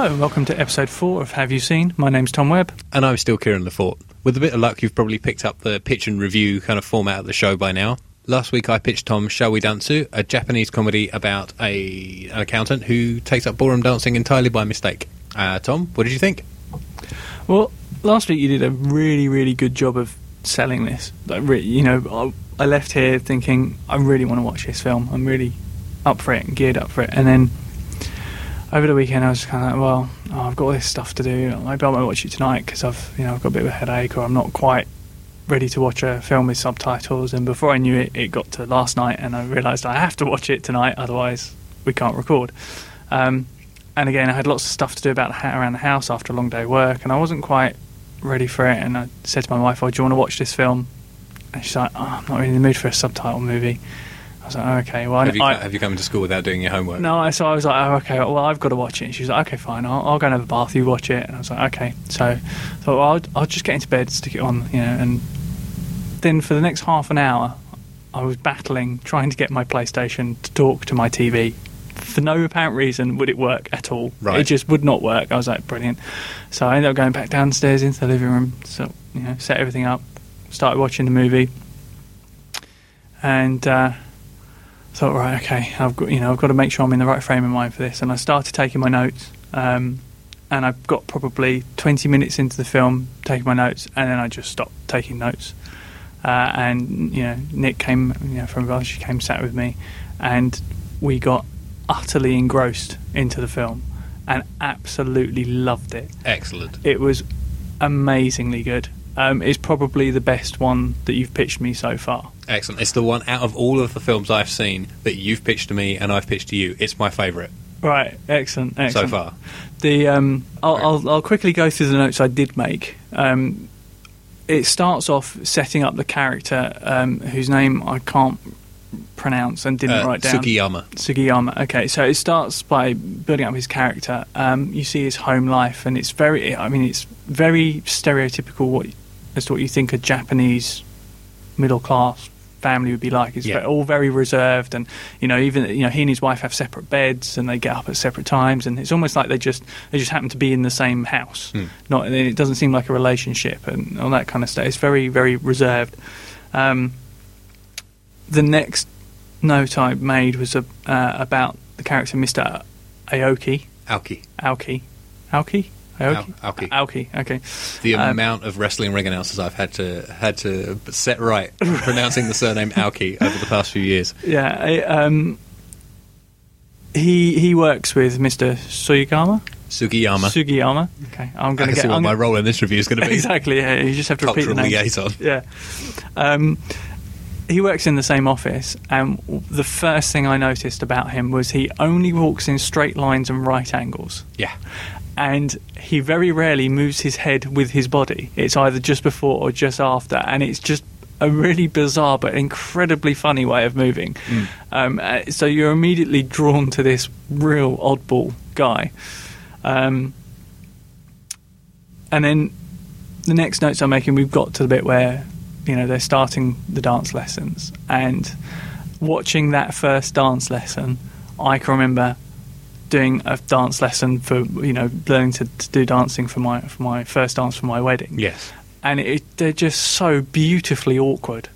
Hello, and welcome to episode four of Have You Seen? My name's Tom Webb. And I'm still Kieran Lefort. With a bit of luck, you've probably picked up the pitch and review kind of format of the show by now. Last week, I pitched Tom Shall We Dansu, a Japanese comedy about a, an accountant who takes up ballroom dancing entirely by mistake. Uh, Tom, what did you think? Well, last week you did a really, really good job of selling this. Like, re- you know, I, I left here thinking I really want to watch this film. I'm really up for it and geared up for it. And then over the weekend, I was kind of like, well, oh, I've got all this stuff to do. Maybe I might watch it tonight because I've, you know, I've got a bit of a headache or I'm not quite ready to watch a film with subtitles. And before I knew it, it got to last night, and I realised I have to watch it tonight, otherwise we can't record. Um, and again, I had lots of stuff to do about the, hat around the house after a long day of work, and I wasn't quite ready for it. And I said to my wife, "Oh, do you want to watch this film?" And she's like, oh, "I'm not really in the mood for a subtitle movie." I was like, "Okay, well, have, you, I, have you come to school without doing your homework? No, so I was like, "Oh, okay, well, I've got to watch it." And she was like, "Okay, fine, I'll, I'll go and have a bath. You watch it." And I was like, "Okay." So I thought, well, I'll, I'll just get into bed, stick it on, you know, and then for the next half an hour, I was battling trying to get my PlayStation to talk to my TV. For no apparent reason would it work at all. Right. It just would not work. I was like, brilliant. So I ended up going back downstairs into the living room, so you know, set everything up, started watching the movie, and uh, thought, right, okay, I've got you know, I've got to make sure I'm in the right frame of mind for this. And I started taking my notes. Um, and I got probably 20 minutes into the film taking my notes, and then I just stopped taking notes. Uh, and you know, Nick came you know, from. She came sat with me, and we got utterly engrossed into the film, and absolutely loved it. Excellent. It was amazingly good. Um, it's probably the best one that you've pitched me so far. Excellent. It's the one out of all of the films I've seen that you've pitched to me and I've pitched to you. It's my favourite Right, excellent, excellent. so far. The um, I'll, I'll, I'll quickly go through the notes I did make. Um, it starts off setting up the character um, whose name I can't pronounce and didn't Uh, write down. Sugiyama. Sugiyama. Okay, so it starts by building up his character. Um, you see his home life, and it's very. I mean, it's very stereotypical what as to what you think a Japanese middle class family would be like. It's Yeah. all very reserved, and you know, even you know, he and his wife have separate beds, and they get up at separate times, and it's almost like they just they just happen to be in the same house. Hmm. Not, and it doesn't seem like a relationship, and all that kind of stuff. It's very very reserved. Um, the next note I made was a, uh, about the character Mr. Aoki. Aoki. Aoki. Aoki? Aoki? Aoki. Aoki, okay. The Um, amount of wrestling ring announcers I've had to had to set right pronouncing the surname Aoki over the past few years. Yeah, I, um, he he works with Mr. Sugiyama. Sugiyama. Sugiyama. Okay, I'm going to see get. what I'm my gonna- role in this review is going to be. exactly. Yeah, you just have to repeat the name. liaison. Yeah. Um, he works in the same office, and the first thing I noticed about him was he only walks in straight lines and right angles. Yeah. And he very rarely moves his head with his body. It's either just before or just after, and it's just a really bizarre but incredibly funny way of moving. Um, uh, so you're immediately drawn to this real oddball guy. Um, and then the next notes I'm making, we've got to the bit where you know they're starting the dance lessons, and watching that first dance lesson, I can remember doing a dance lesson for you know learning to, to do dancing for my for my first dance for my wedding. Yes. and it, they're just so beautifully awkward.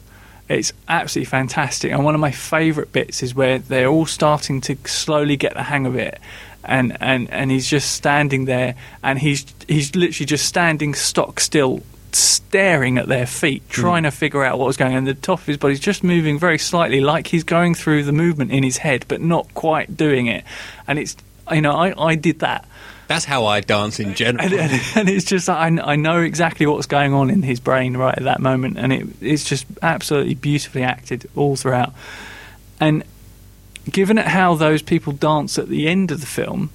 It's absolutely fantastic, and one of my favourite bits is where they're all starting to slowly get the hang of it, and, and, and he's just standing there, and he's he's literally just standing stock still, staring at their feet, hmm. trying to figure out what was going on. And the top of his body's just moving very slightly, like he's going through the movement in his head, but not quite doing it. And it's you know I, I did that. That's how I dance in general. And, and, and it's just I, I know exactly what's going on in his brain right at that moment, and it, it's just absolutely beautifully acted all throughout. And given it how those people dance at the end of the film,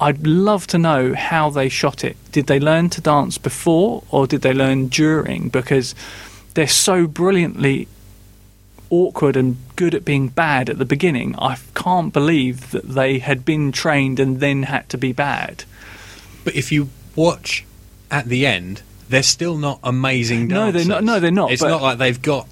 I'd love to know how they shot it. Did they learn to dance before, or did they learn during? Because they're so brilliantly awkward and good at being bad at the beginning. I can't believe that they had been trained and then had to be bad. But if you watch at the end, they're still not amazing dancers. No, they're not- no, they're not, It's not like they've got.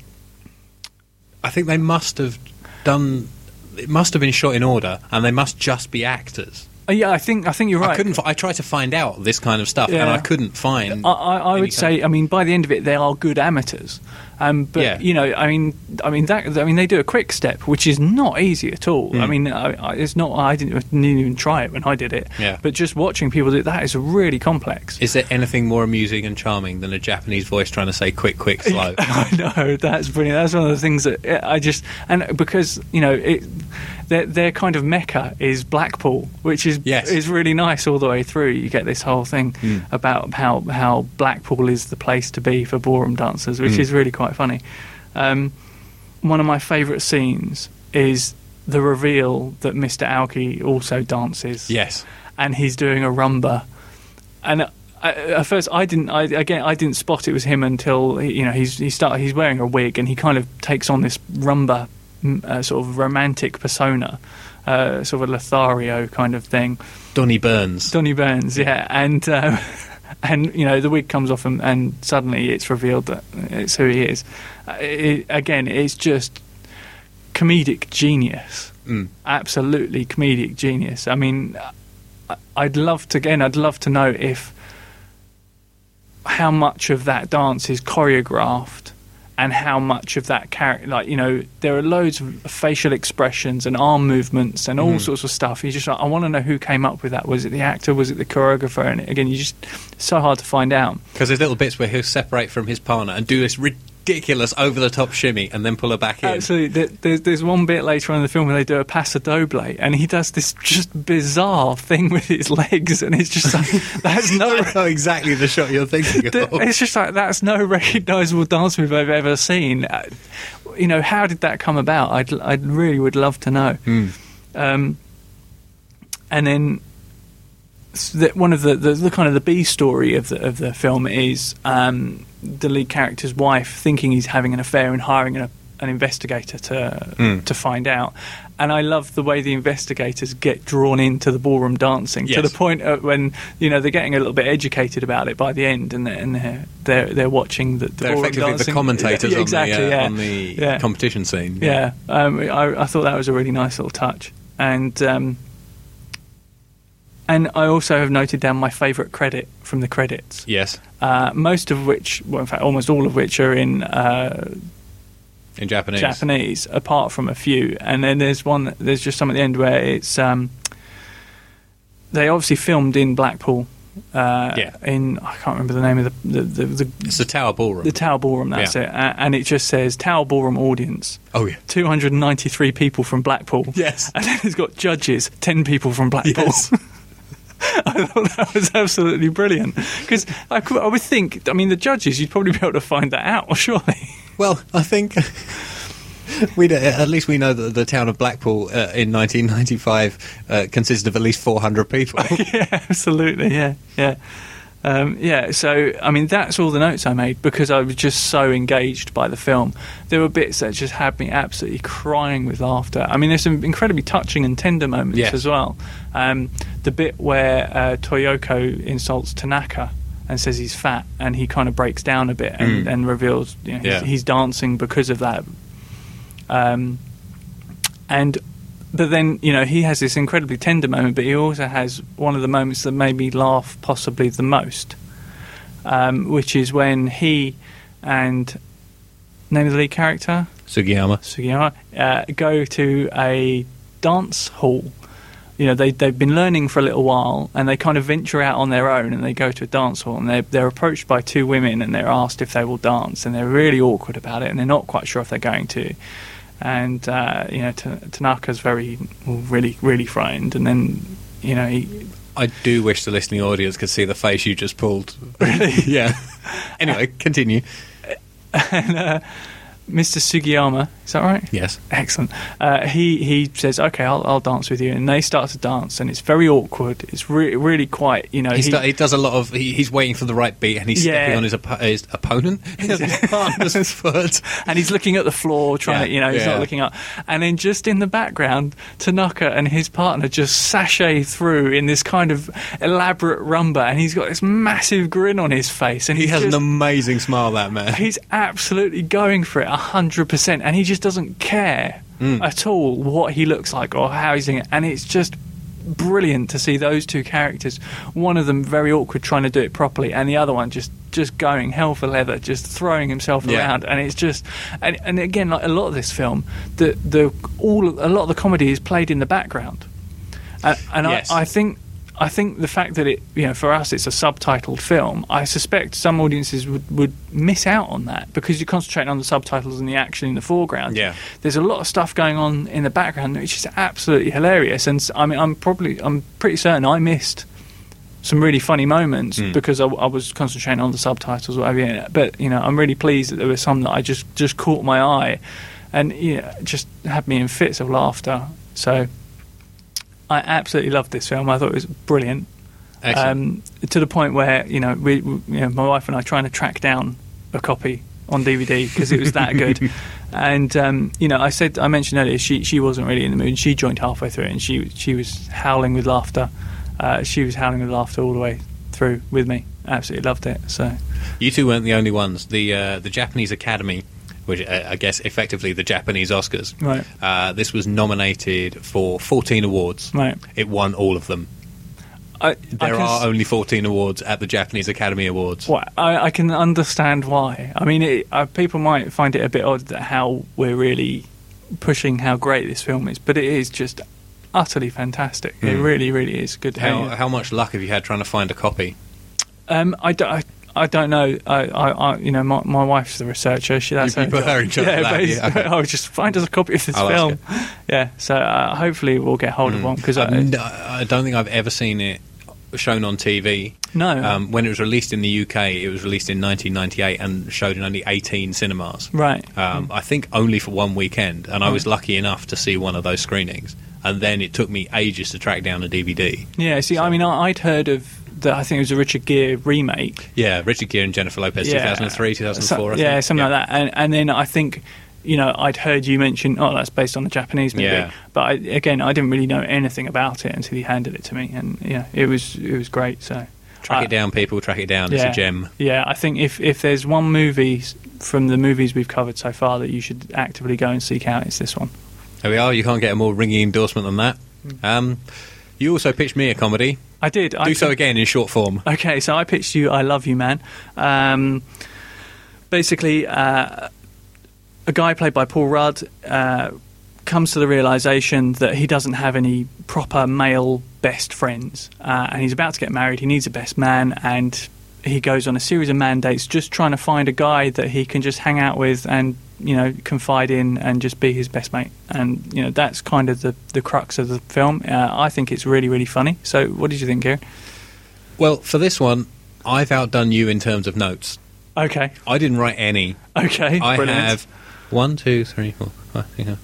I think they must have done. It must have been shot in order, and they must just be actors. Uh, yeah, I think I think you're right. I couldn't. I tried to find out this kind of stuff, Yeah. and I couldn't find. I, I, I would say, I mean, by the end of it, they are good amateurs. Um, but Yeah. you know, I mean, I mean that. I mean, they do a quick step, which is not easy at all. Hmm. I mean, I, I, it's not. I didn't, didn't even try it when I did it. Yeah. But just watching people do it, that is really complex. Is there anything more amusing and charming than a Japanese voice trying to say "quick, quick, slow"? I know that's brilliant. That's one of the things that I just and because you know it, their their kind of mecca is Blackpool, which is Yes. is really nice all the way through. You get this whole thing Hmm. about how how Blackpool is the place to be for ballroom dancers, which Mm. is really quite funny. Um, one of my favourite scenes is the reveal that Mr. Aoki also dances yes. and he's doing a rumba. And I, at first, I didn't. I, again, I didn't spot it was him until you know he's he start he's wearing a wig and he kind of takes on this rumba uh, sort of romantic persona, uh, sort of a Lothario kind of thing. Donny Burns. Donny Burns, yeah, and uh, and you know the wig comes off him, and suddenly it's revealed that it's who he is. Uh, it, again, it's just comedic genius, Mm. absolutely comedic genius. I mean, I'd love to again. I'd love to know if how much of that dance is choreographed and how much of that character like you know there are loads of facial expressions and arm movements and all Mhm. sorts of stuff. You just like, i want to know who came up with that. Was it the actor? Was it the choreographer? And again you just it's so hard to find out. Because there's little bits where he'll separate from his partner and do this ridiculous over-the-top shimmy and then pull her back in. Absolutely. There's, there's one bit later on in the film where they do a paso doble, and he does this just bizarre thing with his legs, and it's just like that's no. I know exactly the shot you're thinking of. It's just like that's no recognisable dance move I've ever seen. Uh, You know, how did that come about? I'd, I really would love to know. Hmm. Um, and then the, one of the, the, the kind of the B story of the of the film is um, the lead character's wife thinking he's having an affair and hiring a, an investigator to Mm. to find out. And I love the way the investigators get drawn into the ballroom dancing to the point of when you know they're getting a little bit educated about it by the end, and they're and they're they're, they're watching the, the They're effectively the commentators Yeah, exactly, on the, uh, yeah. on the competition scene. Yeah, um, I, I thought that was a really nice little touch, and um, and I also have noted down my favourite credit from the credits, Yes. uh, most of which, well, in fact, almost all of which are in uh, In Japanese. Japanese, apart from a few. And then there's one, there's just some at the end where it's um, they obviously filmed in Blackpool. Uh, Yeah. In I can't remember the name of the the, the, the, It's the Tower Ballroom. the Tower Ballroom. That's Yeah. it, and it just says Tower Ballroom audience. oh yeah. 293 people from Blackpool. Yes. And then it's got judges, 10 people from Blackpool. Yes. I thought that was absolutely brilliant. Because I, I would think, I mean, the judges, you'd probably be able to find that out, surely. Well, I think we at least we know that the town of Blackpool uh, in 1995 uh, consisted of at least 400 people. yeah, absolutely. Yeah, yeah. Um, yeah, so I mean that's all the notes I made because I was just so engaged by the film. There were bits that just had me absolutely crying with laughter. I mean, there's some incredibly touching and tender moments Yes. as well. Um, the bit where uh, Toyoko insults Tanaka and says he's fat, and he kind of breaks down a bit and, Mm. and reveals you know, Yeah. he's, he's dancing because of that. Um, and but then you know he has this incredibly tender moment, but he also has one of the moments that made me laugh possibly the most, um, which is when he and name of the lead character Sugiyama. Sugiyama uh, go to a dance hall. You know they they've been learning for a little while, and they kind of venture out on their own, and they go to a dance hall, and they're they're approached by two women, and they're asked if they will dance, and they're really awkward about it, and they're not quite sure if they're going to and uh, you know Ta- Tanaka's very really really frightened and then you know he, I do wish the listening audience could see the face you just pulled. Really? yeah. Anyway, continue. and uh, Mr. Sugiyama is that right Yes. excellent uh, he he says okay I'll, I'll dance with you and they start to dance and it's very awkward it's re- really quite you know He, he- he does a lot of. He, he's waiting for the right beat, and he's Yeah. stepping on his, oppo- his opponent, his partner's foot. and he's looking at the floor, trying Yeah, to, you know, he's yeah. not looking up. And then just in the background, Tanaka and his partner just sashay through in this kind of elaborate rumba, and he's got this massive grin on his face, and He has just, an amazing smile. That man. he's absolutely going for it hundred percent, and he just doesn't care Mm. at all what he looks like or how he's doing it, and it's just brilliant to see those two characters. One of them very awkward trying to do it properly, and the other one just just going hell for leather, just throwing himself Yeah. around. And it's just and, and again like a lot of this film, the the all a lot of the comedy is played in the background, and, and Yes. I, I think. I think the fact that it, you know, for us it's a subtitled film, I suspect some audiences would, would miss out on that because you're concentrating on the subtitles and the action in the foreground. Yeah. There's a lot of stuff going on in the background which is absolutely hilarious. And I mean, I'm probably, I'm pretty certain I missed some really funny moments Mm. because I, I was concentrating on the subtitles or whatever. But, you know, I'm really pleased that there were some that I just, just caught my eye and, you know, just had me in fits of laughter. So I absolutely loved this film. I thought it was brilliant. Um, to the point where you know, we, we, you know, my wife and I trying to track down a copy on DVD because it was that good. And um, you know, I said I mentioned earlier she she wasn't really in the mood. She joined halfway through, and she she was howling with laughter. Uh, she was howling with laughter all the way through with me. Absolutely loved it. So You two weren't the only ones. The uh, the Japanese Academy, which uh, I guess effectively the Japanese Oscars, Right. Uh, this was nominated for 14 awards. Right. It won all of them. I, I There can are only 14 awards at the Japanese Academy Awards. Well, I, I can understand why. I mean, it, uh, people might find it a bit odd that how we're really pushing how great this film is, but it is just utterly fantastic. It Mm. really, really is good. How, how much luck have you had trying to find a copy? Um, I, don't, I, I don't know. I, I, I, you know, my, my wife's the researcher. She, that's You- you put her in charge yeah, that, yeah, okay. I'll just find us a copy of this I'll film. Yeah, so uh, hopefully we'll get hold of one because I've I, n- I don't think I've ever seen it shown on TV. no, Um, when it was released in the UK, it was released in 1998 and showed in only 18 cinemas. right. Um, I think only for one weekend, and I was lucky enough to see one of those screenings. And then it took me ages to track down a DVD. Yeah, see, I mean, I, I'd heard of the. I think it was a Richard Gere remake. Yeah, Richard Gere and Jennifer Lopez, 2003, 2004. So- I yeah, something like that. And, and then I think, you know, I'd heard you mention, oh, that's based on a Japanese movie. Yeah. But I, again, I didn't really know anything about it until he handed it to me, and yeah, it was it was great. So Track Uh, it down, people. Track it down. It's yeah. a gem. Yeah, I think if if there's one movie from the movies we've covered so far that you should actively go and seek out, it's this one. There we are. You can't get a more ringing endorsement than that. Um, you also pitched me a comedy. I did. I Do so could- again in short form. Okay, so I pitched you "I Love You, Man." Um, basically, uh, a guy played by Paul Rudd uh, comes to the realization that he doesn't have any proper male best friends, uh, and he's about to get married. He needs a best man, and he goes on a series of mandates, just trying to find a guy that he can just hang out with and you know confide in and just be his best mate. And you know that's kind of the the crux of the film. Uh, I think it's really really funny. So, what did you think, Kieran? Well, for this one, I've outdone you in terms of notes. Okay, I didn't write any. okay, I brilliant. have one, two, three, four, five, six, seven.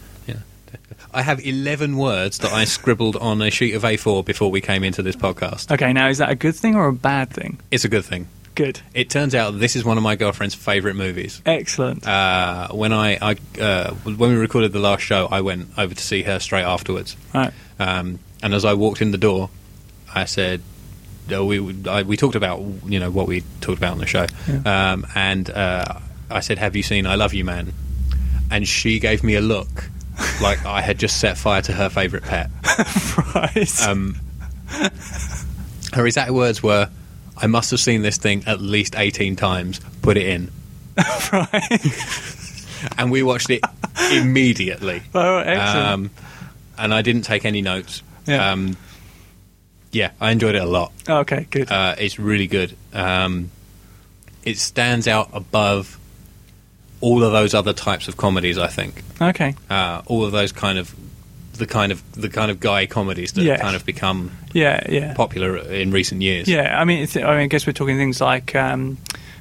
I have 11 words that I scribbled on a sheet of A4 before we came into this podcast. Okay, now is that a good thing or a bad thing? It's a good thing. Good. It turns out this is one of my girlfriend's favourite movies. Excellent. Uh, when I, I uh, when we recorded the last show, I went over to see her straight afterwards. right. Um, and as I walked in the door, I said, uh, we I, we talked about you know what we talked about on the show, Yeah. um, and uh, I said, "Have you seen I Love You, Man?" And she gave me a look like I had just set fire to her favourite pet. right. Um, her exact words were, "I must have seen this thing at least eighteen times. Put it in." right. And we watched it immediately. Oh, excellent. Um, and I didn't take any notes. Yeah. Um, yeah, I enjoyed it a lot. okay, good. Uh, it's really good. Um, it stands out above all of those other types of comedies. I think okay. uh, all of those kind of the kind of the kind of guy comedies that Yes. have kind of become Yeah, yeah. popular in recent years. Yeah, I mean, I mean, I guess we're talking things like um,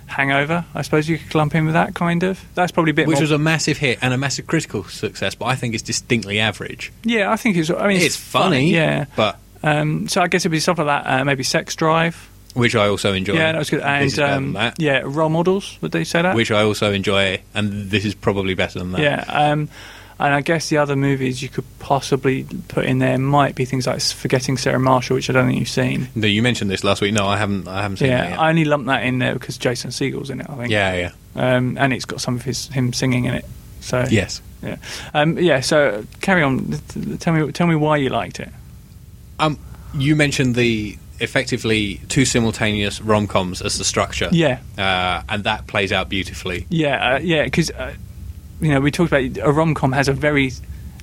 Hangover. I suppose you could lump in with that kind of. That's probably a bit Which more. was a massive hit and a massive critical success, but I think it's distinctly average. yeah, I think it's. I mean, it's, It's, funny, Yeah. but Um, so I guess it'd be stuff like that. Uh, maybe Sex Drive. Which I also enjoy. Yeah, that was good. And is better than um, that. yeah, role models. Would they say that? which I also enjoy, and this is probably better than that. Yeah, um, and I guess the other movies you could possibly put in there might be things like Forgetting Sarah Marshall, which I don't think you've seen. No, you mentioned this last week. No, I haven't. I haven't seen it. Yeah. I only lumped that in there because Jason Segel's in it. I think. yeah, yeah. um, and it's got some of his him singing in it. So Yes. yeah, um, yeah. So carry on. Tell me, tell me why you liked it. Um, you mentioned the effectively two simultaneous rom coms as the structure. Yeah. uh, and that plays out beautifully. Yeah, uh, yeah, because uh, you know we talked about a rom com has a very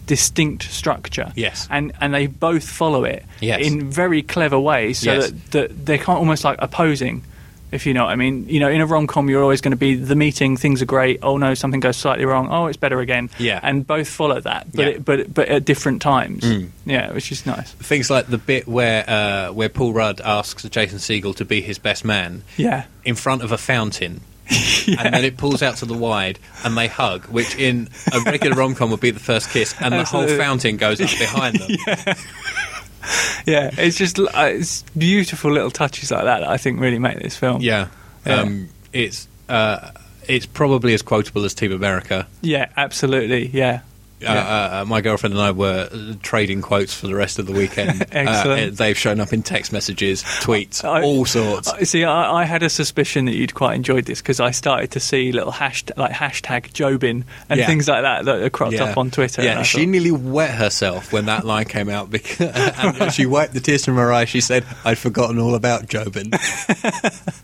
distinct structure. Yes. and and they both follow it Yes. in very clever ways, so Yes. that, that they're kind of almost like opposing. If you know what I mean, you know, in a rom com, you're always going to be the meeting, things are great. Oh no, something goes slightly wrong. Oh, it's better again. Yeah. and both follow that, but Yeah. it, but but at different times. Mm. Yeah, which is nice. Things like the bit where uh, where Paul Rudd asks Jason Segel to be his best man Yeah, in front of a fountain. And then it pulls out to the wide, and they hug, which in a regular rom com would be the first kiss, and the whole fountain goes up behind them. yeah, it's just uh, it's beautiful little touches like that that I think really make this film. Yeah. Yeah. Um, it's uh, it's probably as quotable as Team America. yeah, absolutely. Yeah, Uh, uh, my girlfriend and I were uh, trading quotes for the rest of the weekend. Excellent. Uh, they've shown up in text messages, tweets, I- all sorts. I- See, I, I had a suspicion that you'd quite enjoyed this because I started to see little hashtag like hashtag Jobin and Yeah. things like that that are cropped Yeah. up on Twitter. Yeah, she thought- nearly wet herself when that line came out because and she wiped the tears from her eyes. She said, "I'd forgotten all about Jobin."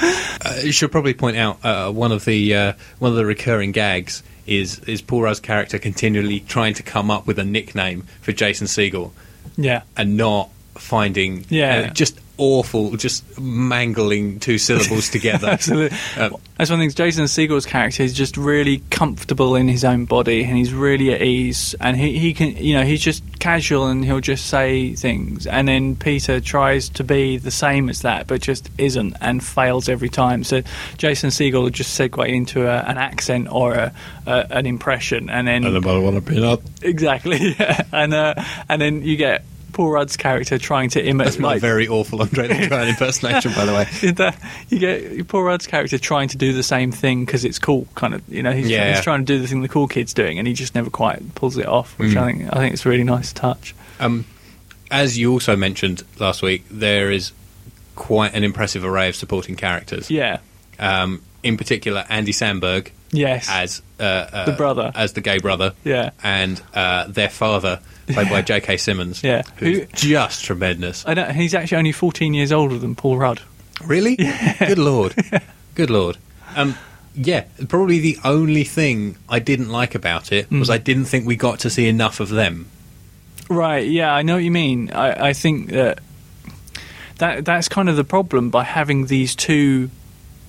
uh, you should probably point out uh, one of the uh, one of the recurring gags is is Paul Rudd's character continually trying to come up with a nickname for Jason Segel yeah, and not finding Yeah. uh, just awful, just mangling two syllables together. absolutely. Uh, That's one of the things. Jason Segel's character is just really comfortable in his own body, and he's really at ease. And he, he can, you know, he's just casual, and he'll just say things. And then Peter tries to be the same as that, but just isn't, and fails every time. So Jason Segel will just segue into a, an accent or a, a, an impression, and then And about want to peanut. exactly, yeah. and uh, and then you get Paul Rudd's character trying to imitate. That's my very awful Andre the Giant impersonation, by the way. that you get Paul Rudd's character trying to do the same thing because it's cool, kind of. You know, he's, Yeah. he's trying to do the thing the cool kid's doing, and he just never quite pulls it off. Which Mm. I think I think it's a really nice touch. Um, as you also mentioned last week, there is quite an impressive array of supporting characters. Yeah. Um, in particular, Andy Samberg Yes. as uh, uh, The brother. as the gay brother, yeah. and uh, their father, played by J.K. Simmons, Yeah. who's Who- just tremendous. I don't, he's actually only 14 years older than Paul Rudd. Really? Good lord. Good lord. Um, yeah, probably the only thing I didn't like about it was Mm. I didn't think we got to see enough of them. Right. Yeah, I know what you mean. I, I think that that that's kind of the problem by having these two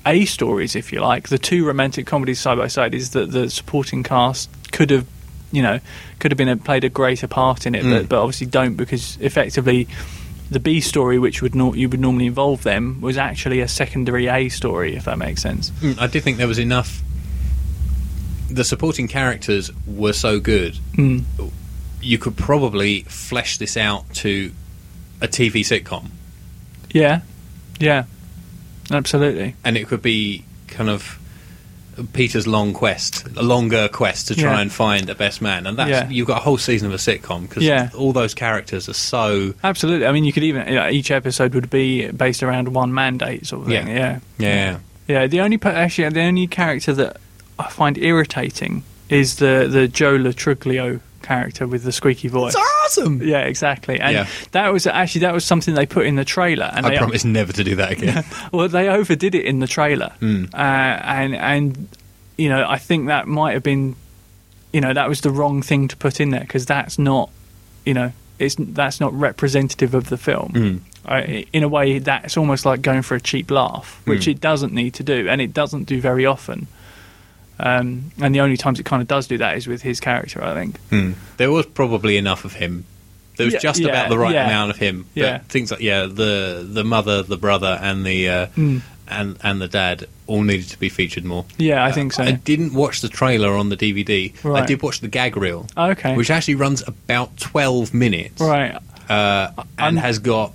A stories, if you like, the two romantic comedies side by side, is that the supporting cast could have, you know, could have been a, played a greater part in it, Mm. but, but obviously don't because effectively. The B story, which would nor- you would normally involve them, was actually a secondary A story, if that makes sense. Mm, I did think there was enough. The supporting characters were so good. Mm. You could probably flesh this out to a TV sitcom, Yeah, yeah, absolutely. and it could be kind of Peter's long quest, a longer quest to try Yeah. and find a best man, and that's Yeah. you've got a whole season of a sitcom because Yeah. all those characters are so Absolutely. I mean, you could even you know, each episode would be based around one mandate sort of thing. Yeah. Yeah, yeah. The only actually the only character that I find irritating is the the Joe Lo Truglio character with the squeaky voice. It's awesome. Yeah, exactly. And Yeah. that was actually that was something they put in the trailer. And I they, promise never to do that again. well, they overdid it in the trailer, Mm. uh, and and you know I think that might have been, you know, that was the wrong thing to put in there because that's not, you know, it's that's not representative of the film. Mm. Uh, in a way, that's almost like going for a cheap laugh, which Mm. it doesn't need to do, and it doesn't do very often. Um, and the only times it kind of does do that is with his character, I think. Hmm. There was probably enough of him. There was Yeah, just yeah, about the right yeah. amount of him. But Yeah. things like yeah, the the mother, the brother, and the uh, Mm. and and the dad all needed to be featured more. Yeah, I think so. I didn't watch the trailer on the DVD. I did watch the gag reel, okay, which actually runs about twelve minutes, right. uh, and I'm- has got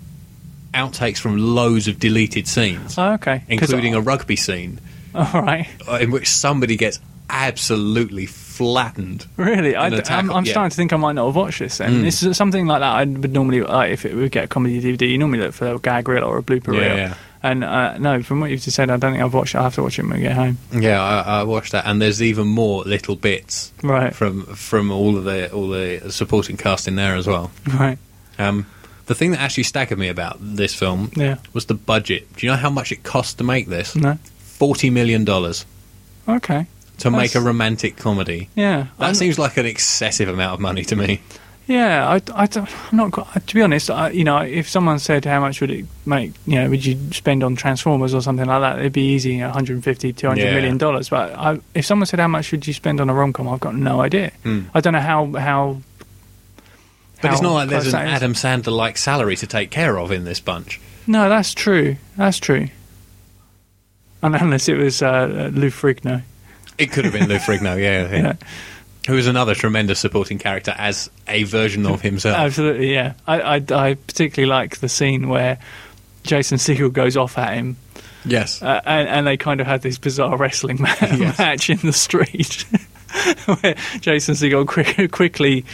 outtakes from loads of deleted scenes, Oh, okay, including I- a rugby scene all right. uh, in which somebody gets absolutely flattened. Really, I'm I'm yeah. starting to think I might not have watched this. Then Mm. this is something like that. I would normally, like, if it would get a comedy DVD, you normally look for a gag reel or a blooper Yeah, reel. yeah. And uh, no, from what you've just said, I don't think I've watched it. I have to watch it when we get home. Yeah, I, I watched that, and there's even more little bits Right, from from all of the all the supporting cast in there as well. right. Um, The thing that actually staggered me about this film Yeah. was the budget. Do you know how much it cost to make this? No. Forty million dollars Okay. to make a romantic comedy. Yeah. That I'm- seems like an excessive amount of money to me. Yeah, I, I don't, I'm not. quite- To be honest, I, you know, if someone said how much would it make, you know, would you spend on Transformers or something like that, it'd be easy, you know, 150, 200 Yeah. million dollars. But I, if someone said how much would you spend on a rom com, I've got no idea. Hmm. I don't know how how. But it's how not like there's close an that is. Adam Sandler like salary to take care of in this bunch. No, that's true. That's true. And unless it was uh, Lou Ferrigno. It could have been Lou Ferrigno, yeah, yeah. Yeah. who is another tremendous supporting character as a version of himself. Absolutely, yeah. I, I, I particularly like the scene where Jason Segel goes off at him, yes, uh, and, and they kind of had this bizarre wrestling ma- Yes. match in the street, where Jason Segel quick, quickly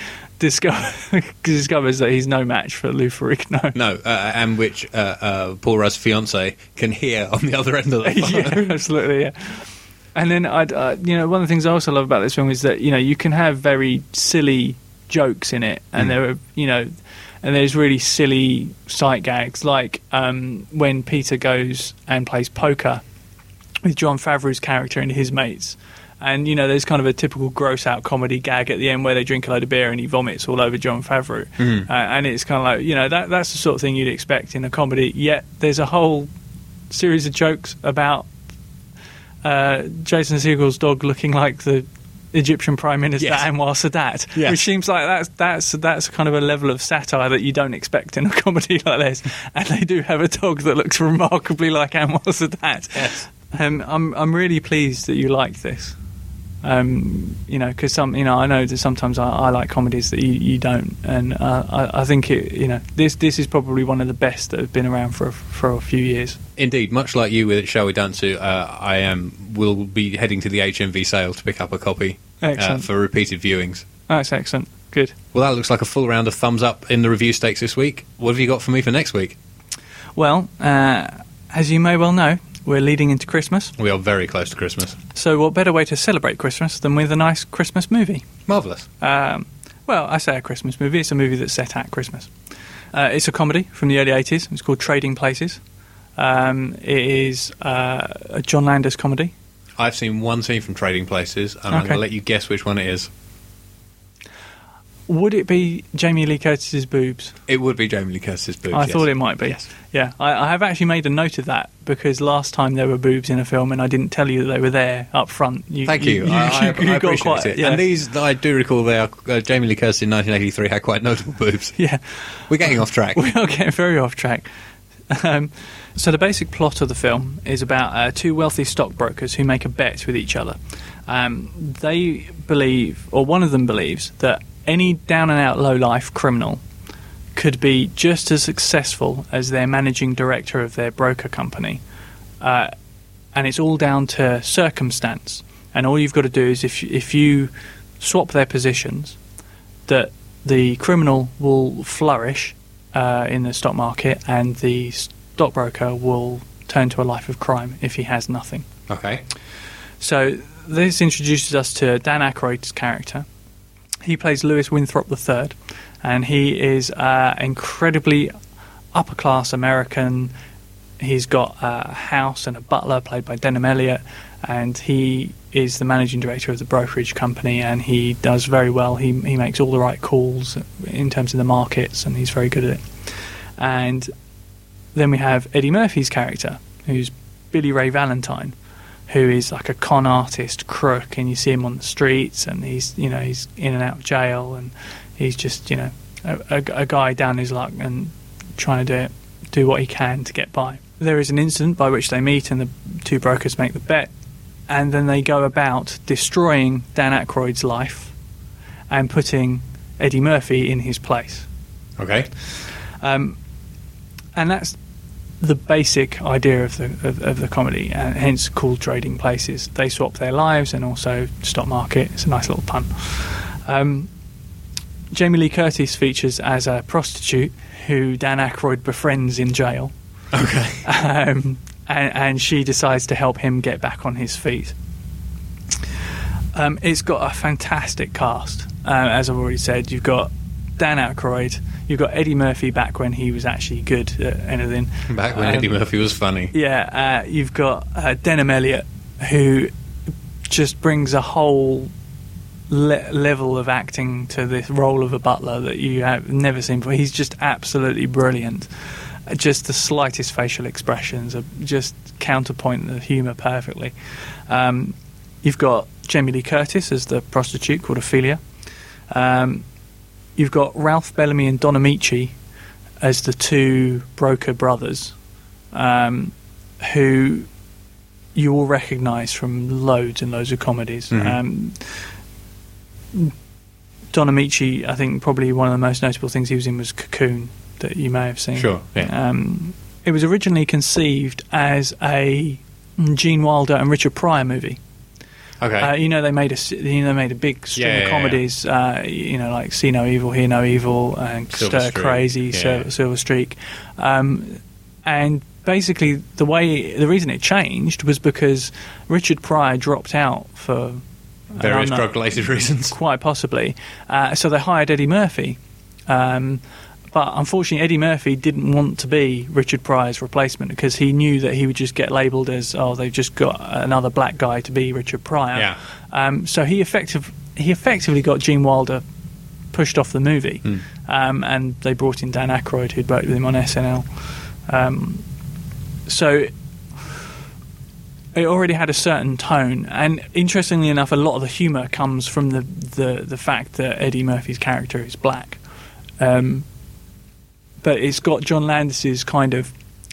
discover, discovers that he's no match for Lou Ferrigno. no, uh, and which uh, uh, Paul Rudd's fiance can hear on the other end of the phone. yeah, absolutely, yeah. And then I, uh, you know, one of the things I also love about this film is that you know you can have very silly jokes in it, and Mm. there are you know, and there's really silly sight gags like um, when Peter goes and plays poker with Jon Favreau's character and his mates. And you know, there's kind of a typical gross out comedy gag at the end where they drink a load of beer and he vomits all over Jon Favreau, Mm. uh, and it's kind of like you know that that's the sort of thing you'd expect in a comedy. Yet there's a whole series of jokes about uh, Jason Segel's dog looking like the Egyptian Prime Minister Yes. Anwar Sadat, Yes. which seems like that's that's that's kind of a level of satire that you don't expect in a comedy like this. And they do have a dog that looks remarkably like Anwar Sadat. Yes. Um, I'm I'm really pleased that you like this. Um, you know, because some, you know, I know that sometimes I, I like comedies that you, you don't, and uh, I, I think it, you know, this this is probably one of the best that have been around for a, for a few years. Indeed, much like you with Shall We Dansu, uh, I am will be heading to the HMV sale to pick up a copy uh, for repeated viewings. That's excellent. Good. Well, that looks like a full round of thumbs up in the review stakes this week. What have you got for me for next week? Well, uh, as you may well know, we're leading into Christmas. We are very close to Christmas. So, what better way to celebrate Christmas than with a nice Christmas movie? Marvellous. Um, well, I say a Christmas movie. It's a movie that's set at Christmas. Uh, it's a comedy from the early 80s. It's called Trading Places. Um, it is uh, a John Landis comedy. I've seen one scene from Trading Places, and I'm going to let you guess which one it is. Would it be Jamie Lee Curtis's boobs? It would be Jamie Lee Curtis's boobs. I yes. thought it might be. Yes. Yeah, I, I have actually made a note of that because last time there were boobs in a film and I didn't tell you that they were there up front. You, Thank you. I, I, I got appreciate quite- it. Yeah. And these, I do recall, they are uh, Jamie Lee Curtis in 1983 had quite notable boobs. yeah, We're getting off track. we are getting very off track. Um, so the basic plot of the film is about uh, two wealthy stockbrokers who make a bet with each other. Um, they believe, or one of them believes, that any down and out low life criminal could be just as successful as their managing director of their broker company. Uh, and it's all down to circumstance. And all you've got to do is if if you swap their positions, that the criminal will flourish uh, in the stock market, and the stockbroker will turn to a life of crime if he has nothing. Okay. So this introduces us to Dan Aykroyd's character. He plays Louis Winthorpe III, and he is uh, incredibly upper class American. He's got a house and a butler played by Denholm Elliott, and he is the managing director of the brokerage company, and he does very well. He he makes all the right calls in terms of the markets, and he's very good at it. And then we have Eddie Murphy's character, who's Billy Ray Valentine, who is like a con artist crook, and you see him on the streets, and he's you know he's in and out of jail, and he's just you know a, a, a guy down his luck and trying to do it, do what he can to get by. There is an incident by which they meet, and the two brokers make the bet, and then they go about destroying Dan Aykroyd's life and putting Eddie Murphy in his place. Okay. Um, and that's the basic idea of the of, of the comedy, and hence called Trading Places. They swap their lives and also stock market. It's a nice little pun. Um, Jamie Lee Curtis features as a prostitute who Dan Aykroyd befriends in jail, Okay. um, and, and she decides to help him get back on his feet. Um, it's got a fantastic cast, uh, as I've already said. You've got Dan Aykroyd, You've got Eddie Murphy back when he was actually good at anything. Back when Um, Eddie Murphy was funny. Yeah, uh, you've got uh, Denholm Elliott, who just brings a whole le- level of acting to this role of a butler that you have never seen before. He's just absolutely brilliant. Uh, Just the slightest facial expressions are just counterpoint the humour perfectly. Um, you've got Jamie Lee Curtis as the prostitute called Ophelia. Um, you've got Ralph Bellamy and Don Ameche as the two broker brothers, um, who you will recognise from loads and loads of comedies. Mhm. Um, Don Ameche, I think probably one of the most notable things he was in was Cocoon, that you may have seen. Sure, yeah. Um, it was originally conceived as a Gene Wilder and Richard Pryor movie. Okay. Uh, you know, they made a you know they made a big string Yeah, of yeah, yeah. comedies. Uh, you know, like See No Evil, Hear No Evil, and Silver Stir Streak, Crazy, yeah. Silver, Silver Streak, um, and basically the way the reason it changed was because Richard Pryor dropped out for Various drug related reasons. quite possibly. Uh, so they hired Eddie Murphy. Um, but unfortunately, Eddie Murphy didn't want to be Richard Pryor's replacement because he knew that he would just get labelled as, oh, they've just got another black guy to be Richard Pryor. Yeah. Um, so he effective he effectively got Gene Wilder pushed off the movie, Hmm. um, and they brought in Dan Aykroyd, who'd worked with him on SNL. Um, so it already had a certain tone, and interestingly enough, a lot of the humour comes from the, the, the fact that Eddie Murphy's character is black. Um, but it's got John Landis's kind of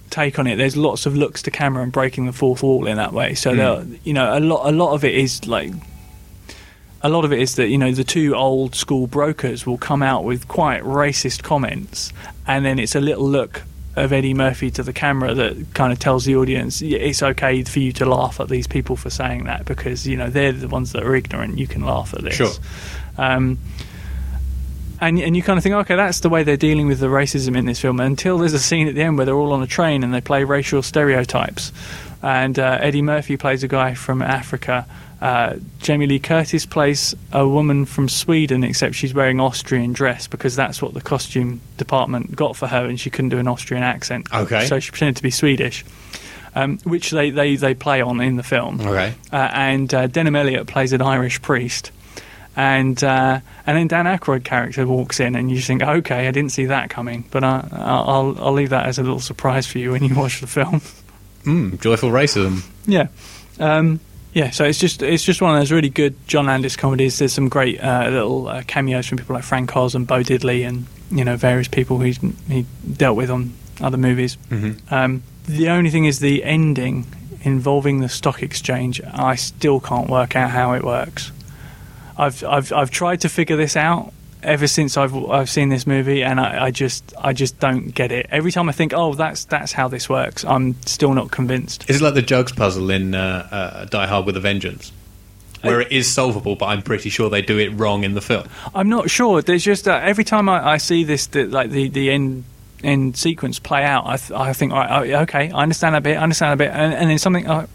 take on it. There's lots of looks to camera and breaking the fourth wall in that way. So there, you know, a lot a lot of it is like a lot of it is that you know the two old school brokers will come out with quite racist comments, and then it's a little look of Eddie Murphy to the camera that kind of tells the audience it's okay for you to laugh at these people for saying that because you know they're the ones that are ignorant. You can laugh at this. Sure. Um, and and you kind of think, okay, that's the way they're dealing with the racism in this film. Until there's a scene at the end where they're all on a train and they play racial stereotypes, and uh, Eddie Murphy plays a guy from Africa. Uh, Jamie Lee Curtis plays a woman from Sweden, except she's wearing Austrian dress because that's what the costume department got for her, and she couldn't do an Austrian accent. Okay. so she pretended to be Swedish, um, which they, they, they play on in the film Okay. uh, and uh, Denholm Elliott plays an Irish priest, and uh, and then Dan Aykroyd character walks in, and you think, okay, I didn't see that coming, but I, I'll I'll leave that as a little surprise for you when you watch the film. Mm, joyful racism. yeah, um, yeah. So it's just it's just one of those really good John Landis comedies. There's some great uh, little uh, cameos from people like Frank Oz and Bo Diddley, and you know various people he's he dealt with on other movies. Mhm. Um, the only thing is the ending involving the stock exchange. I still can't work out how it works. I've I've I've tried to figure this out ever since I've I've seen this movie, and I, I just I just don't get it. Every time I think, oh, that's that's how this works, I'm still not convinced. Is it like the Jugs puzzle in uh, uh, Die Hard with a Vengeance? Where it is solvable, but I'm pretty sure they do it wrong in the film. I'm not sure. There's just uh, every time I, I see this, the, like the the end end sequence play out, I, th- I think, right, oh, okay, I understand a bit, I understand a bit, and, and then something. Oh,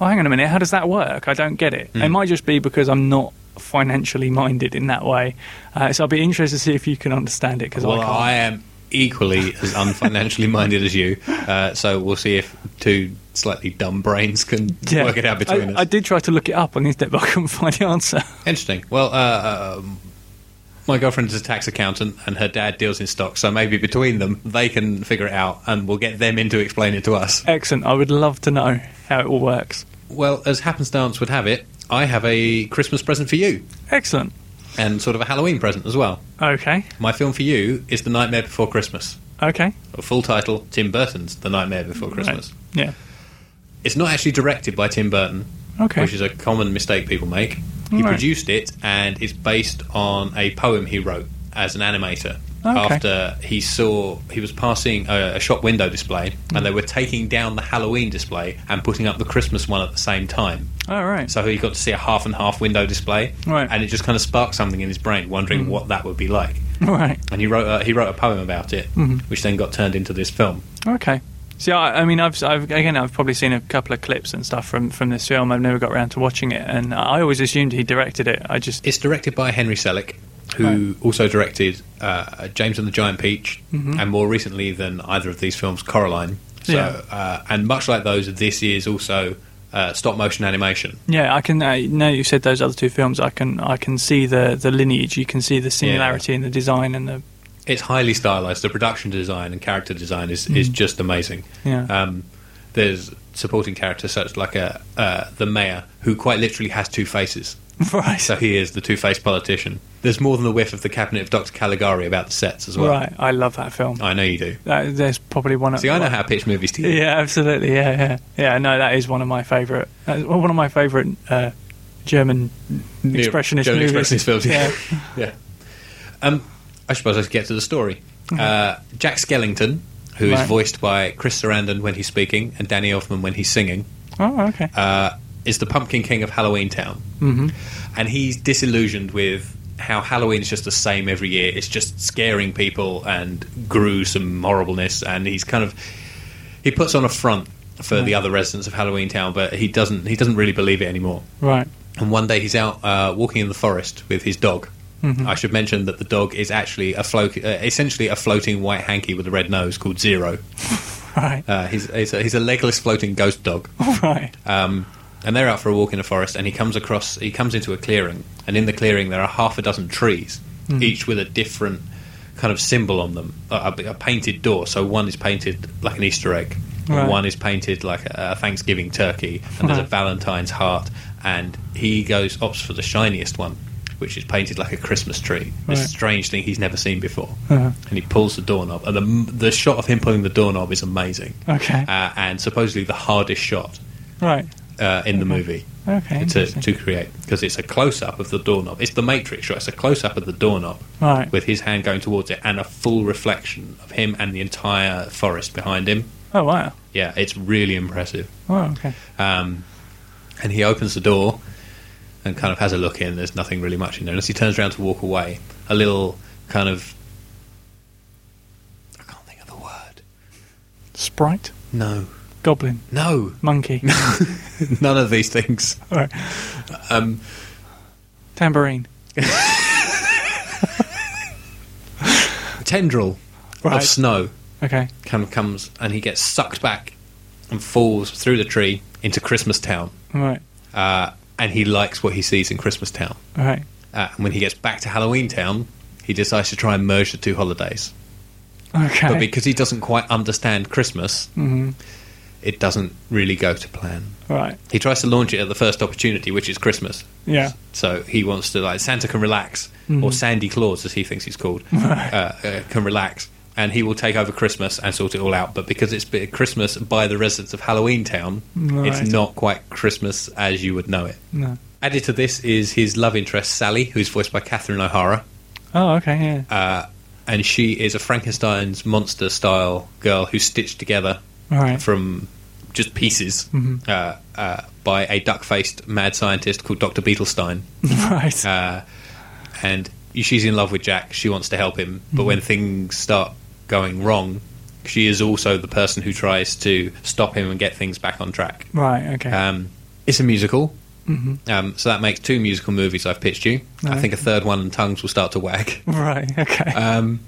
oh, hang on a minute, how does that work? I don't get it. It might just be because I'm not financially minded in that way. Uh, so I'll be interested to see if you can understand it because Well, I. I am equally as unfinancially minded as you, uh, so we'll see if two slightly dumb brains can work it out between I, us. I did try to look it up on the internet, but I couldn't find the answer. Interesting. Well, uh, um, my girlfriend is a tax accountant, and her dad deals in stocks. So maybe between them, they can figure it out, and we'll get them in to explain it to us. Excellent. I would love to know how it all works. Well, as happenstance would have it, I have a Christmas present for you, Excellent. and sort of a Halloween present as well. Okay. My film for you is The Nightmare Before Christmas. Okay. A full title: Tim Burton's The Nightmare Before Christmas. Right. Yeah. It's not actually directed by Tim Burton, Okay. which is a common mistake people make. He Right. produced it, and it's based on a poem he wrote as an animator. Okay. After he saw he was passing a, a shop window display, and they were taking down the Halloween display and putting up the Christmas one at the same time. All right. So he got to see a half and half window display, Right. and it just kind of sparked something in his brain, wondering what that would be like. Right. And he wrote a, he wrote a poem about it, Mhm. which then got turned into this film. Okay. See, I, I mean, I've, I've again, I've probably seen a couple of clips and stuff from, from this film. I've never got around to watching it, and I always assumed he directed it. I just It's directed by Henry Selick, who also directed uh, James and the Giant Peach, Mhm. and more recently than either of these films, Coraline. So, Yeah. uh, and much like those, this is also uh, stop motion animation. Yeah, I can. Uh, now you said those other two films, I can. I can see the the lineage. You can see the similarity in the design and the. It's highly stylized. The production design and character design is, is Mm. just amazing. Yeah. Um, there's supporting characters such like a uh, the mayor who quite literally has two faces. right. So he is the two-faced politician. There's more than the whiff of the cabinet of Dr. Caligari about the sets as well. Right. I love that film. I know you do. That, there's probably one. of See, I know how to pitch movies to you. Yeah, absolutely. Yeah, yeah, yeah. No, that is one of my favourite. One of my favourite uh, German expressionist German movies. expressionist films. Yeah. Yeah. Um, I suppose I should get to the story. Uh, Jack Skellington, who is Mm-hmm. Right. voiced by Chris Sarandon when he's speaking and Danny Elfman when he's singing, Oh, okay. uh, is the Pumpkin King of Halloween Town. hmm and he's disillusioned with how Halloween is just the same every year. It's just scaring people and gruesome horribleness, and he's kind of he puts on a front for the other residents of Halloween Town, but he doesn't he doesn't really believe it anymore. Right. And one day he's out uh, walking in the forest with his dog. Mhm. I should mention that the dog is actually a float, uh, essentially a floating white hanky with a red nose called Zero. Right. Uh, he's, he's, a, he's a legless floating ghost dog. right. Um, and they're out for a walk in a forest, and he comes across. He comes into a clearing, and in the clearing there are half a dozen trees, Mhm. each with a different kind of symbol on them. A, a, painted door. So one is painted like an Easter egg, Right. one is painted like a, a Thanksgiving turkey, and there's a Valentine's heart. And he goes opts for the shiniest one, which is painted like a Christmas tree. This Right. strange thing he's never seen before. Uh-huh. And he pulls the doorknob, and the the shot of him pulling the doorknob is amazing, Okay. uh, and supposedly the hardest shot right. Uh, in the movie Okay. to, to create because it's a close up of the doorknob. It's the Matrix shot. It's a close up of the doorknob Right. with his hand going towards it and a full reflection of him and the entire forest behind him. Oh wow. Yeah, it's really impressive. Oh okay. Um, and he opens the door and kind of has a look in. There's nothing really much in there. And as he turns around to walk away, a little kind of I can't think of the word. Sprite. No, Goblin. no, Monkey. none of these things. All right. Um, Tambourine. tendril Right. of snow. Okay. kind of comes and he gets sucked back and falls through the tree into Christmas Town. Right. Uh, and he likes what he sees in Christmas Town. Right. Uh, and when he gets back to Halloween Town, he decides to try and merge the two holidays. Okay. But because he doesn't quite understand Christmas, hmm it doesn't really go to plan. Right. He tries to launch it at the first opportunity, which is Christmas. Yeah. So he wants to like Santa can relax, Mhm. or Sandy Claus, as he thinks he's called, Right. uh, uh, can relax, and he will take over Christmas and sort it all out. But because it's Christmas by the residents of Halloween Town, Right. it's not quite Christmas as you would know it. No. Added to this is his love interest Sally, who's voiced by Catherine O'Hara, Oh okay. Yeah. uh, and she is a Frankenstein's monster style girl who's stitched together right. from just pieces. Mhm. Uh, uh, by a duck-faced mad scientist called Dr. Beetlestein. right. Uh, and she's in love with Jack. She wants to help him, but Mhm. when things start going wrong, she is also the person who tries to stop him and get things back on track. right. Okay. Um, it's a musical, hmm um, so that makes two musical movies I've pitched you. I think a third one and tongues will start to wag. Right. Okay. Um,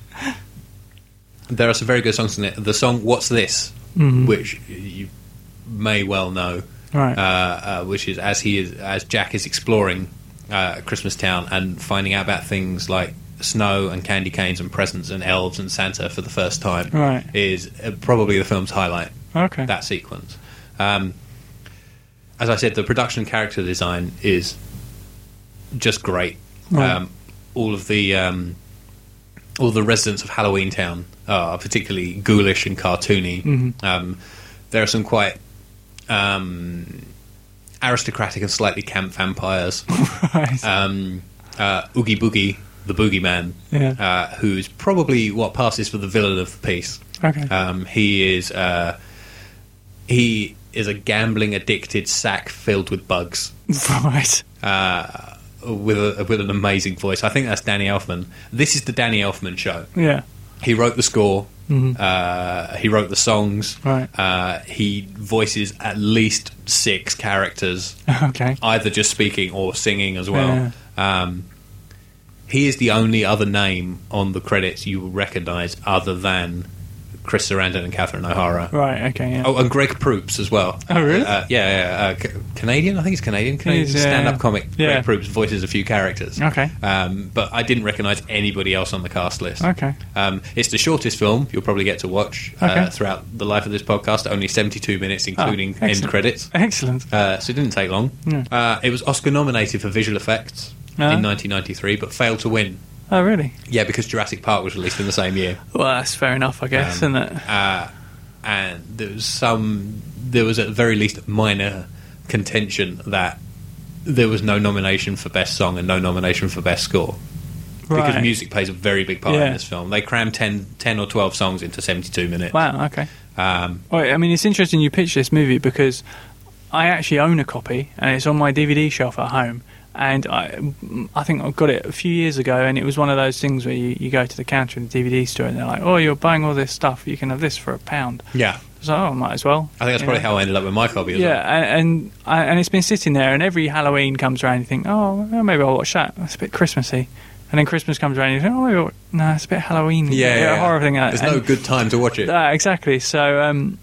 there are some very good songs in it. The song "What's This," Mhm. which you may well know, right. uh, uh, which is as he is as Jack is exploring uh, Christmas Town and finding out about things like snow and candy canes and presents and elves and Santa for the first time. Right. is uh, probably the film's highlight. okay. That sequence. Um, as I said, the production character design is just great. Right. Um, all of the um, all the residents of Halloween Town are particularly ghoulish and cartoony. Mhm. Um, there are some quite um, aristocratic and slightly camp vampires. right. um, uh, Oogie Boogie, the boogeyman, Yeah. uh, who's probably what passes for the villain of the piece. okay. Um, he is uh, he is a gambling addicted sack filled with bugs. right. Uh, with a, with an amazing voice, I think that's Danny Elfman. This is the Danny Elfman show. Yeah. He wrote the score. Mhm. Uh, he wrote the songs. Right. Uh, he voices at least six characters, Okay. either just speaking or singing as well. Um, he is the only other name on the credits you will recognise other than Chris Sarandon and Catherine O'Hara. Right. Okay. Yeah. Oh, and Greg Proops as well. Oh, really? Uh, yeah, yeah uh, C- Canadian. I think it's Canadian. Canadian He's, stand-up comic. yeah. Greg Proops voices a few characters. Okay. Um, but I didn't recognise anybody else on the cast list. Okay. Um, it's the shortest film you'll probably get to watch Okay. uh, throughout the life of this podcast. Only 72 minutes, including Oh, end credits. Excellent. Uh, so it didn't take long. Yeah. Uh, it was Oscar nominated for visual effects Ah. in 1993, but failed to win. Oh, really? Yeah, because Jurassic Park was released in the same year. Well, that's fair enough, I guess, Um, isn't it? Uh, and there was some, there was at the very least minor contention that there was no nomination for best song and no nomination for best score. Because music plays a very big part Yeah. in this film. They cram 10, 10 or 12 songs into 72 minutes. Wow. Okay. Um, Well, I mean, it's interesting you pitched this movie because I actually own a copy and it's on my DVD shelf at home. And I, I think I got it a few years ago, and it was one of those things where you, you go to the counter in the DVD store and they're like, "Oh, you're buying all this stuff. You can have this for a pound." yeah. So oh, I might as well. I think that's You probably know? how I ended up with my copy as Yeah, well. and and, I, and it's been sitting there, and every Halloween comes around, you think, oh, well, maybe I'll watch that. That's a bit Christmassy. And then Christmas comes around, and you think, oh, maybe I'll, no, it's a bit Halloween. Yeah, yeah, yeah. horror thing. Like There's that. no good time to watch it. Ah, exactly. So, um,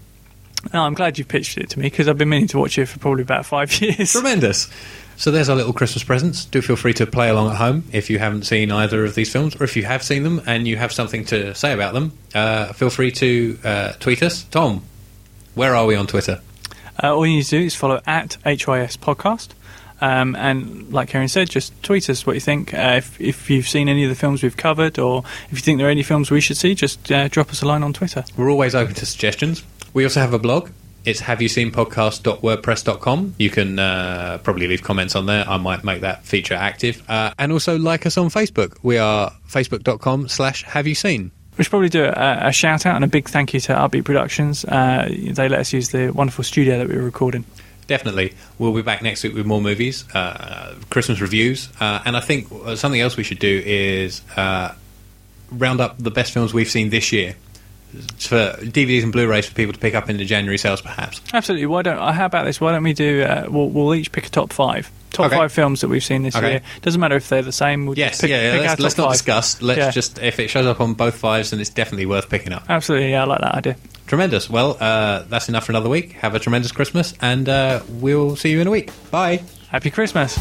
no, I'm glad you pitched it to me because I've been meaning to watch it for probably about five years. Tremendous. So there's our little Christmas presents. Do feel free to play along at home if you haven't seen either of these films, or if you have seen them and you have something to say about them. Uh, feel free to uh, tweet us. Tom, where are we on Twitter? Uh, all you need to do is follow at HYS Podcast. Um, and like Karen said, just tweet us what you think. Uh, if, if you've seen any of the films we've covered, or if you think there are any films we should see, just uh, drop us a line on Twitter. We're always open to suggestions. We also have a blog. It's have you seen podcast.wordpress.com. You can uh, probably leave comments on there. I might make that feature active. Uh, and also like us on Facebook. We are facebook.com slash have you seen. We should probably do a, a shout out and a big thank you to Upbeat Productions. Uh, they let us use the wonderful studio that we were recording. Definitely. We'll be back next week with more movies, uh, Christmas reviews, uh, and I think uh, something else we should do is uh, round up the best films we've seen this year for DVDs and Blu-rays for people to pick up in the January sales, perhaps. Absolutely. Why don't? Uh, how about this? Why don't we do? Uh, we'll, we'll each pick a top five. Top Okay. five films that we've seen this Okay. year. Doesn't matter if they're the same. We'll Yes, just pick, yeah, yeah, let's, let's not five. discuss. Let's Yeah. just if it shows up on both fives, then it's definitely worth picking up. Absolutely. Yeah, I like that idea. Tremendous. Well, uh, that's enough for another week. Have a tremendous Christmas, and uh, we'll see you in a week. Bye. Happy Christmas.